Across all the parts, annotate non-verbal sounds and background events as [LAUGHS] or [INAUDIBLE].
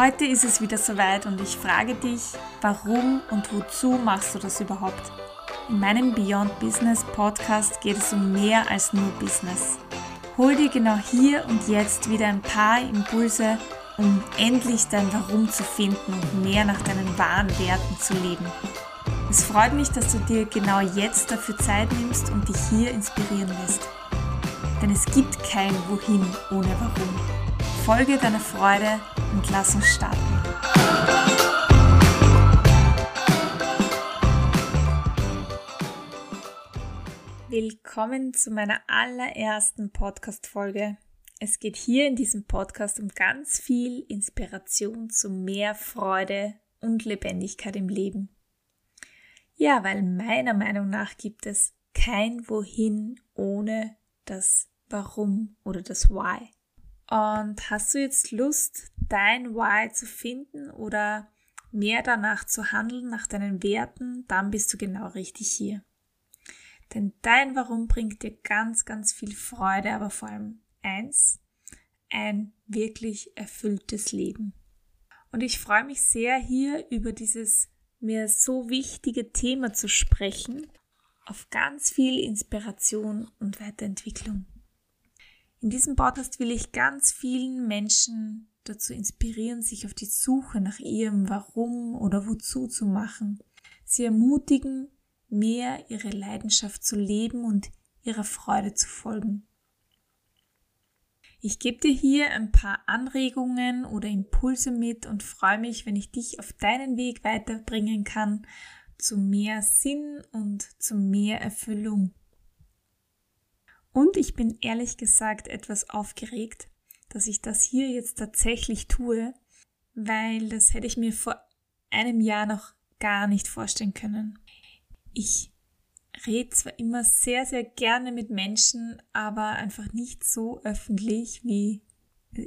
Heute ist es wieder soweit und ich frage dich, warum und wozu machst du das überhaupt? In meinem Beyond Business Podcast geht es um mehr als nur Business. Hol dir genau hier und jetzt wieder ein paar Impulse, um endlich dein Warum zu finden und mehr nach deinen wahren Werten zu leben. Es freut mich, dass du dir genau jetzt dafür Zeit nimmst und dich hier inspirieren lässt. Denn es gibt kein Wohin ohne Warum. Folge deiner Freude und lass uns starten. Willkommen zu meiner allerersten Podcast-Folge. Es geht hier in diesem Podcast um ganz viel Inspiration zu mehr Freude und Lebendigkeit im Leben. Ja, weil meiner Meinung nach gibt es kein Wohin ohne das Warum oder das Why. Und hast du jetzt Lust, dein Why zu finden oder mehr danach zu handeln, nach deinen Werten, dann bist du genau richtig hier. Denn dein Warum bringt dir ganz, ganz viel Freude, aber vor allem eins, ein wirklich erfülltes Leben. Und ich freue mich sehr hier über dieses mir so wichtige Thema zu sprechen, auf ganz viel Inspiration und Weiterentwicklung. In diesem Podcast will ich ganz vielen Menschen dazu inspirieren, sich auf die Suche nach ihrem Warum oder Wozu zu machen. Sie ermutigen, mehr ihre Leidenschaft zu leben und ihrer Freude zu folgen. Ich gebe dir hier ein paar Anregungen oder Impulse mit und freue mich, wenn ich dich auf deinen Weg weiterbringen kann zu mehr Sinn und zu mehr Erfüllung. Und ich bin ehrlich gesagt etwas aufgeregt, dass ich das hier jetzt tatsächlich tue, weil das hätte ich mir vor einem Jahr noch gar nicht vorstellen können. Ich rede zwar immer sehr, sehr gerne mit Menschen, aber einfach nicht so öffentlich, wie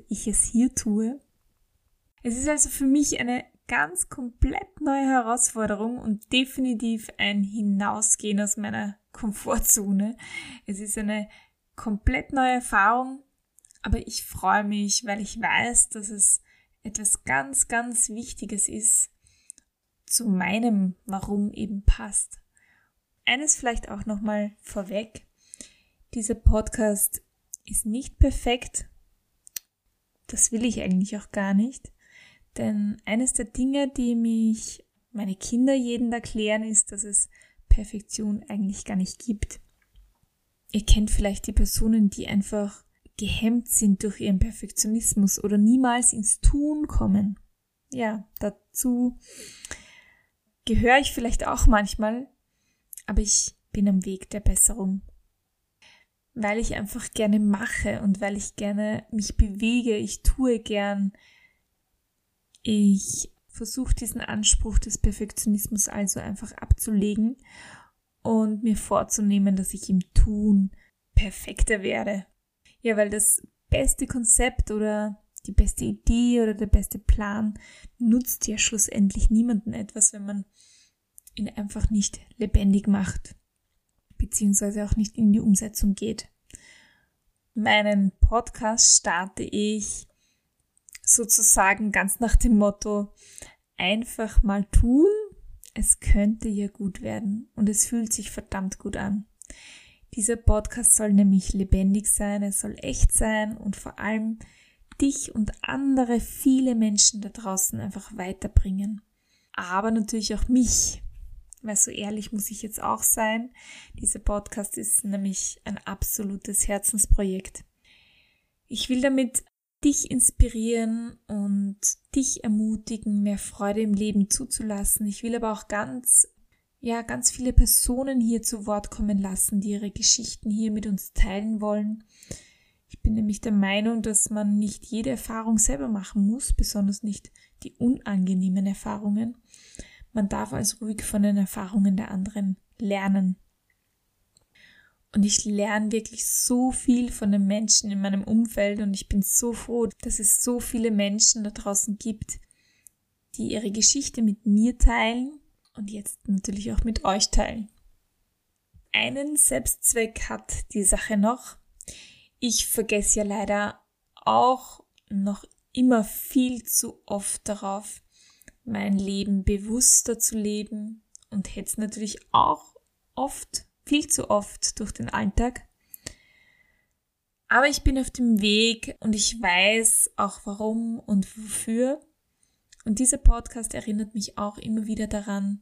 ich es hier tue. Es ist also für mich eine ganz komplett neue Herausforderung und definitiv ein Hinausgehen aus meiner Komfortzone. Es ist eine komplett neue Erfahrung, aber ich freue mich, weil ich weiß, dass es etwas ganz, ganz Wichtiges ist, zu meinem Warum eben passt. Eines vielleicht auch nochmal vorweg. Dieser Podcast ist nicht perfekt. Das will ich eigentlich auch gar nicht. Denn eines der Dinge, die mich meine Kinder jeden erklären, ist, dass es Perfektion eigentlich gar nicht gibt. Ihr kennt vielleicht die Personen, die einfach gehemmt sind durch ihren Perfektionismus oder niemals ins Tun kommen. Ja, dazu gehöre ich vielleicht auch manchmal, aber ich bin am Weg der Besserung. Weil ich einfach gerne mache und weil ich gerne mich bewege, ich tue gern. Ich versuche diesen Anspruch des Perfektionismus also einfach abzulegen und mir vorzunehmen, dass ich im Tun perfekter werde. Ja, weil das beste Konzept oder die beste Idee oder der beste Plan nutzt ja schlussendlich niemanden etwas, wenn man ihn einfach nicht lebendig macht, beziehungsweise auch nicht in die Umsetzung geht. Meinen Podcast starte ich sozusagen ganz nach dem Motto, einfach mal tun, es könnte ja gut werden und es fühlt sich verdammt gut an. Dieser Podcast soll nämlich lebendig sein, er soll echt sein und vor allem dich und andere viele Menschen da draußen einfach weiterbringen. Aber natürlich auch mich, weil so ehrlich muss ich jetzt auch sein. Dieser Podcast ist nämlich ein absolutes Herzensprojekt. Ich will damit dich inspirieren und dich ermutigen, mehr Freude im Leben zuzulassen. Ich will aber auch ganz, ja, ganz viele Personen hier zu Wort kommen lassen, die ihre Geschichten hier mit uns teilen wollen. Ich bin nämlich der Meinung, dass man nicht jede Erfahrung selber machen muss, besonders nicht die unangenehmen Erfahrungen. Man darf also ruhig von den Erfahrungen der anderen lernen. Und ich lerne wirklich so viel von den Menschen in meinem Umfeld und ich bin so froh, dass es so viele Menschen da draußen gibt, die ihre Geschichte mit mir teilen und jetzt natürlich auch mit euch teilen. Einen Selbstzweck hat die Sache noch. Ich vergesse ja leider auch noch immer viel zu oft darauf, mein Leben bewusster zu leben und hetze natürlich auch oft, viel zu oft durch den Alltag. Aber ich bin auf dem Weg und ich weiß auch warum und wofür. Und dieser Podcast erinnert mich auch immer wieder daran,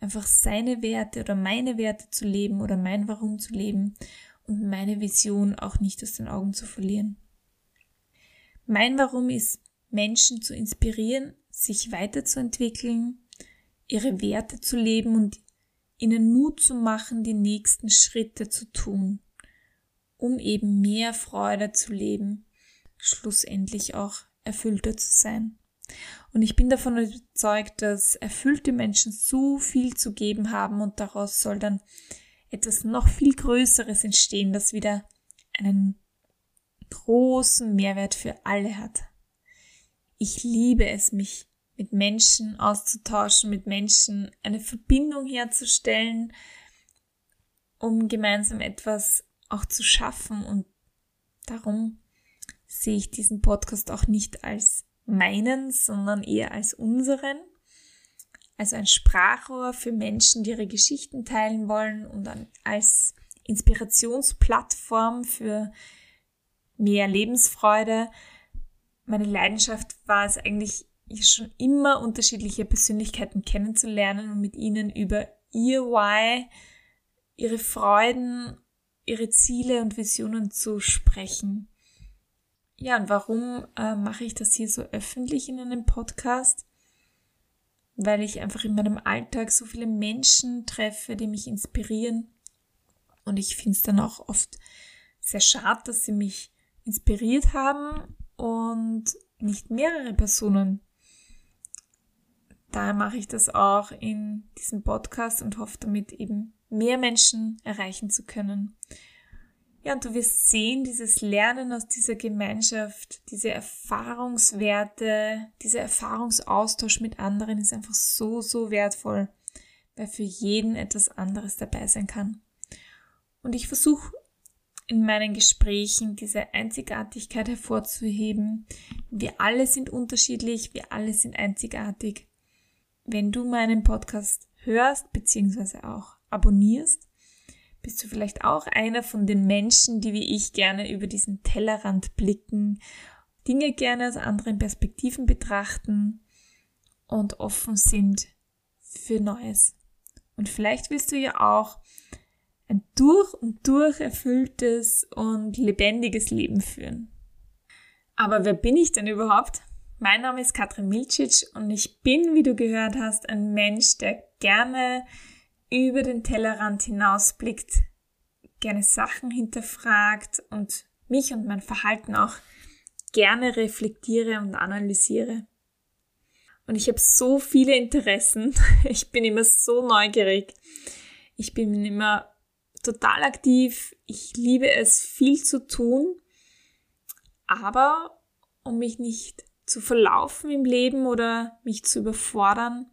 einfach seine Werte oder meine Werte zu leben oder mein Warum zu leben und meine Vision auch nicht aus den Augen zu verlieren. Mein Warum ist, Menschen zu inspirieren, sich weiterzuentwickeln, ihre Werte zu leben und ihnen Mut zu machen, die nächsten Schritte zu tun um eben mehr Freude zu leben, schlussendlich auch erfüllter zu sein. Und ich bin davon überzeugt, dass erfüllte Menschen so viel zu geben haben und daraus soll dann etwas noch viel Größeres entstehen, das wieder einen großen Mehrwert für alle hat. Ich liebe es, mich mit Menschen auszutauschen, mit Menschen eine Verbindung herzustellen, um gemeinsam etwas auch zu schaffen. Und darum sehe ich diesen Podcast auch nicht als meinen, sondern eher als unseren. Also ein Sprachrohr für Menschen, die ihre Geschichten teilen wollen und als Inspirationsplattform für mehr Lebensfreude. Meine Leidenschaft war es eigentlich schon immer unterschiedliche Persönlichkeiten kennenzulernen und mit ihnen über ihr Why, ihre Freuden ihre Ziele und Visionen zu sprechen. Ja, und warum äh, mache ich das hier so öffentlich in einem Podcast? Weil ich einfach in meinem Alltag so viele Menschen treffe, die mich inspirieren. Und ich finde es dann auch oft sehr schade, dass sie mich inspiriert haben und nicht mehrere Personen. Daher mache ich das auch in diesem Podcast und hoffe damit eben mehr Menschen erreichen zu können. Ja, und du wirst sehen, dieses Lernen aus dieser Gemeinschaft, diese Erfahrungswerte, dieser Erfahrungsaustausch mit anderen ist einfach so, so wertvoll, weil für jeden etwas anderes dabei sein kann. Und ich versuche in meinen Gesprächen diese Einzigartigkeit hervorzuheben. Wir alle sind unterschiedlich, wir alle sind einzigartig. Wenn du meinen Podcast hörst, beziehungsweise auch abonnierst, bist du vielleicht auch einer von den Menschen, die wie ich gerne über diesen Tellerrand blicken, Dinge gerne aus anderen Perspektiven betrachten und offen sind für Neues. Und vielleicht willst du ja auch ein durch und durch erfülltes und lebendiges Leben führen. Aber wer bin ich denn überhaupt? Mein Name ist Katrin Milcic und ich bin, wie du gehört hast, ein Mensch, der gerne über den Tellerrand hinausblickt, gerne Sachen hinterfragt und mich und mein Verhalten auch gerne reflektiere und analysiere. Und ich habe so viele Interessen. [LAUGHS] Ich bin immer so neugierig. Ich bin immer total aktiv. Ich liebe es, viel zu tun. Aber um mich nicht zu verlaufen im Leben oder mich zu überfordern,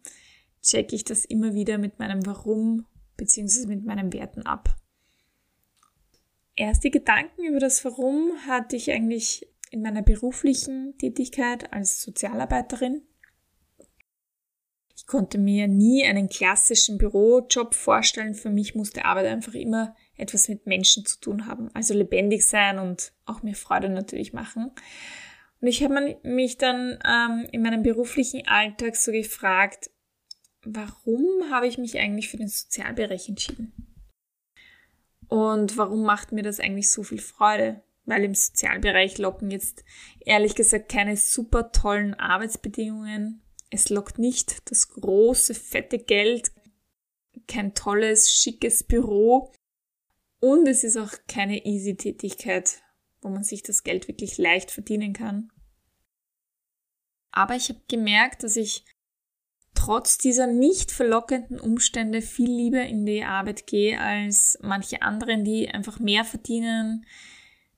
checke ich das immer wieder mit meinem Warum bzw. mit meinen Werten ab. Erste Gedanken über das Warum hatte ich eigentlich in meiner beruflichen Tätigkeit als Sozialarbeiterin. Ich konnte mir nie einen klassischen Bürojob vorstellen. Für mich musste Arbeit einfach immer etwas mit Menschen zu tun haben, also lebendig sein und auch mir Freude natürlich machen. Und ich habe mich dann ähm, in meinem beruflichen Alltag so gefragt, warum habe ich mich eigentlich für den Sozialbereich entschieden? Und warum macht mir das eigentlich so viel Freude? Weil im Sozialbereich locken jetzt ehrlich gesagt keine super tollen Arbeitsbedingungen. Es lockt nicht das große, fette Geld, kein tolles, schickes Büro. Und es ist auch keine easy Tätigkeit, wo man sich das Geld wirklich leicht verdienen kann. Aber ich habe gemerkt, dass ich trotz dieser nicht verlockenden Umstände viel lieber in die Arbeit gehe als manche anderen, die einfach mehr verdienen,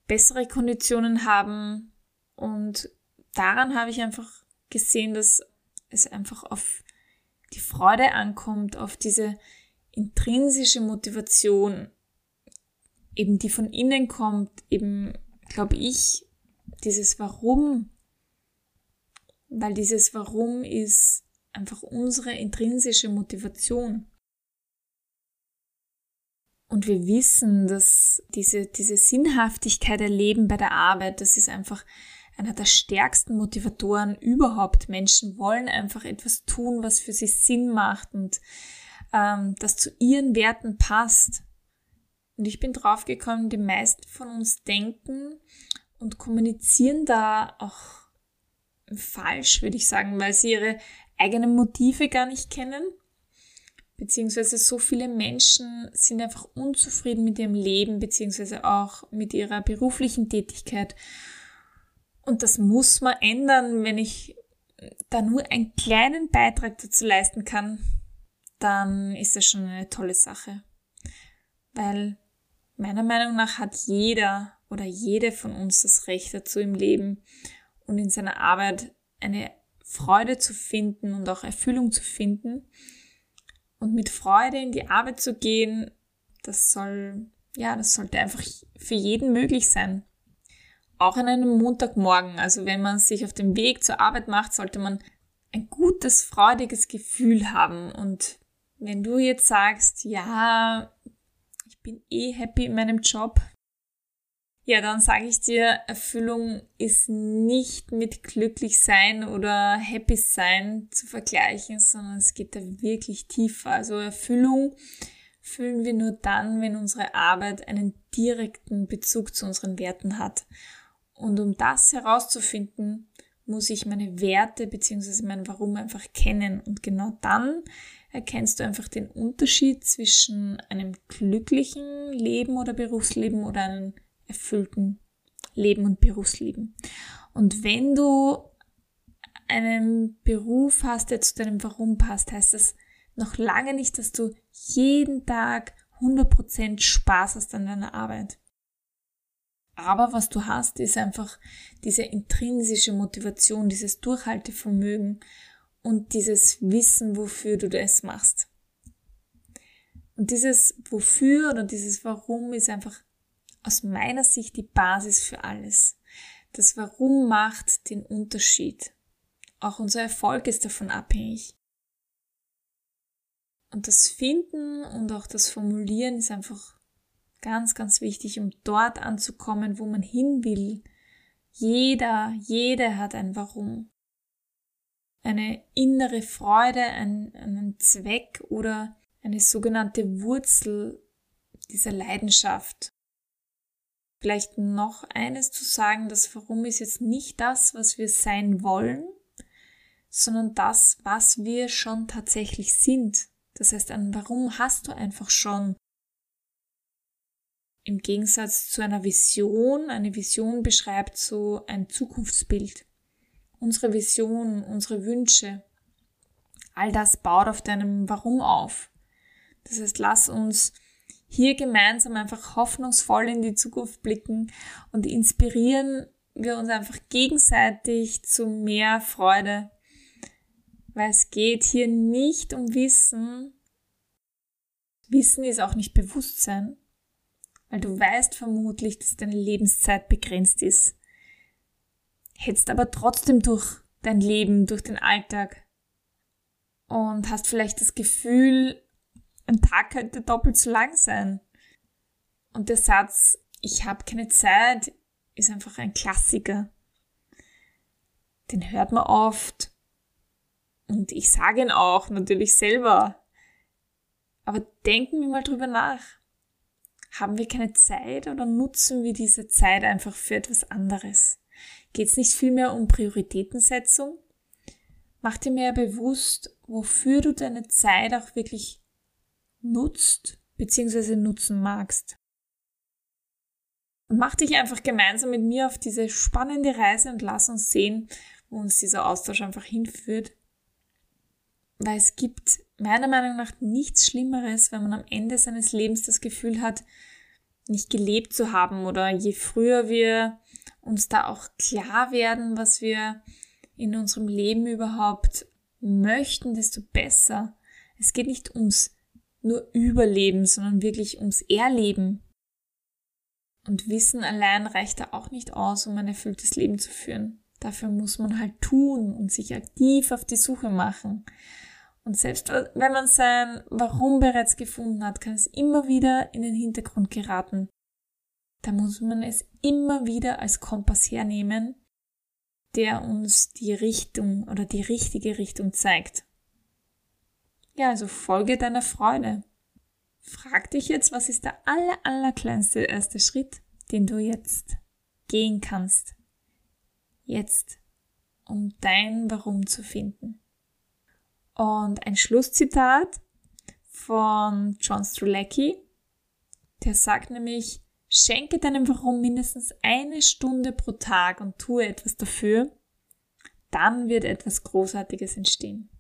bessere Konditionen haben. Und daran habe ich einfach gesehen, dass es einfach auf die Freude ankommt, auf diese intrinsische Motivation, eben die von innen kommt, eben, glaube ich, dieses Warum Weil dieses Warum ist einfach unsere intrinsische Motivation. Und wir wissen, dass diese, diese Sinnhaftigkeit erleben bei der Arbeit, das ist einfach einer der stärksten Motivatoren überhaupt. Menschen wollen einfach etwas tun, was für sie Sinn macht und ähm, das zu ihren Werten passt. Und ich bin draufgekommen, die meisten von uns denken und kommunizieren da auch falsch, würde ich sagen, weil sie ihre eigenen Motive gar nicht kennen beziehungsweise so viele Menschen sind einfach unzufrieden mit ihrem Leben, beziehungsweise auch mit ihrer beruflichen Tätigkeit. Und das muss man ändern, wenn ich da nur einen kleinen Beitrag dazu leisten kann, dann ist das schon eine tolle Sache. Weil meiner Meinung nach hat jeder oder jede von uns das Recht dazu im Leben und in seiner Arbeit eine Freude zu finden und auch Erfüllung zu finden und mit Freude in die Arbeit zu gehen, das soll, ja, das sollte einfach für jeden möglich sein. Auch an einem Montagmorgen, also wenn man sich auf den Weg zur Arbeit macht, sollte man ein gutes, freudiges Gefühl haben. Und wenn du jetzt sagst, ja, bin eh happy in meinem Job, ja, dann sage ich dir, Erfüllung ist nicht mit glücklich sein oder happy sein zu vergleichen, sondern es geht da wirklich tiefer. Also Erfüllung fühlen wir nur dann, wenn unsere Arbeit einen direkten Bezug zu unseren Werten hat. Und um das herauszufinden, muss ich meine Werte bzw. mein Warum einfach kennen. Und genau dann erkennst du einfach den Unterschied zwischen einem glücklichen Leben oder Berufsleben oder einem erfüllten Leben und Berufsleben. Und wenn du einen Beruf hast, der zu deinem Warum passt, heißt das noch lange nicht, dass du jeden Tag 100% Spaß hast an deiner Arbeit. Aber was du hast, ist einfach diese intrinsische Motivation, dieses Durchhaltevermögen und dieses Wissen, wofür du das machst. Und dieses Wofür oder dieses Warum ist einfach aus meiner Sicht die Basis für alles. Das Warum macht den Unterschied. Auch unser Erfolg ist davon abhängig. Und das Finden und auch das Formulieren ist einfach ganz, ganz wichtig, um dort anzukommen, wo man hin will. Jeder, jeder hat ein Warum. Eine innere Freude, einen, einen Zweck oder eine sogenannte Wurzel dieser Leidenschaft. Vielleicht noch eines zu sagen, das Warum ist jetzt nicht das, was wir sein wollen, sondern das, was wir schon tatsächlich sind. Das heißt, ein Warum hast du einfach schon. Im Gegensatz zu einer Vision, eine Vision beschreibt so ein Zukunftsbild. Unsere Vision, unsere Wünsche, all das baut auf deinem Warum auf. Das heißt, lass uns hier gemeinsam einfach hoffnungsvoll in die Zukunft blicken und inspirieren wir uns einfach gegenseitig zu mehr Freude. Weil es geht hier nicht um Wissen. Wissen ist auch nicht Bewusstsein. Weil du weißt vermutlich, dass deine Lebenszeit begrenzt ist. Hättest aber trotzdem durch dein Leben, durch den Alltag und hast vielleicht das Gefühl, ein Tag könnte doppelt so lang sein. Und der Satz, ich habe keine Zeit, ist einfach ein Klassiker. Den hört man oft. Und ich sage ihn auch natürlich selber. Aber denken wir mal drüber nach. Haben wir keine Zeit oder nutzen wir diese Zeit einfach für etwas anderes? Geht es nicht vielmehr um Prioritätensetzung? Mach dir mehr bewusst, wofür du deine Zeit auch wirklich nutzt bzw. nutzen magst. Und mach dich einfach gemeinsam mit mir auf diese spannende Reise und lass uns sehen, wo uns dieser Austausch einfach hinführt. Weil es gibt meiner Meinung nach nichts Schlimmeres, wenn man am Ende seines Lebens das Gefühl hat, nicht gelebt zu haben oder je früher wir uns da auch klar werden, was wir in unserem Leben überhaupt möchten, desto besser. Es geht nicht ums nur Überleben, sondern wirklich ums Erleben. Und Wissen allein reicht da auch nicht aus, um ein erfülltes Leben zu führen. Dafür muss man halt tun und sich aktiv auf die Suche machen. Und selbst wenn man sein Warum bereits gefunden hat, kann es immer wieder in den Hintergrund geraten. Da muss man es immer wieder als Kompass hernehmen, der uns die Richtung oder die richtige Richtung zeigt. Ja, also folge deiner Freude. Frag dich jetzt, was ist der aller, aller kleinste erste Schritt, den du jetzt gehen kannst. Jetzt, um dein Warum zu finden. Und ein Schlusszitat von John Strelacki, der sagt nämlich, schenke deinem Warum mindestens eine Stunde pro Tag und tue etwas dafür, dann wird etwas Großartiges entstehen.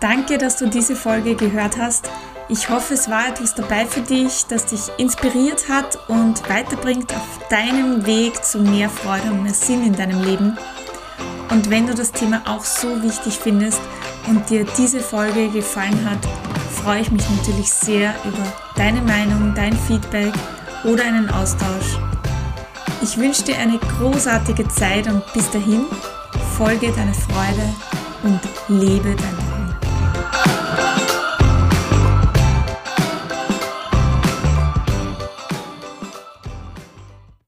Danke, dass du diese Folge gehört hast. Ich hoffe, es war etwas dabei für dich, das dich inspiriert hat und weiterbringt auf deinem Weg zu mehr Freude und mehr Sinn in deinem Leben. Und wenn du das Thema auch so wichtig findest und dir diese Folge gefallen hat, freue ich mich natürlich sehr über deine Meinung, dein Feedback oder einen Austausch. Ich wünsche dir eine großartige Zeit und bis dahin folge deiner Freude und lebe dein.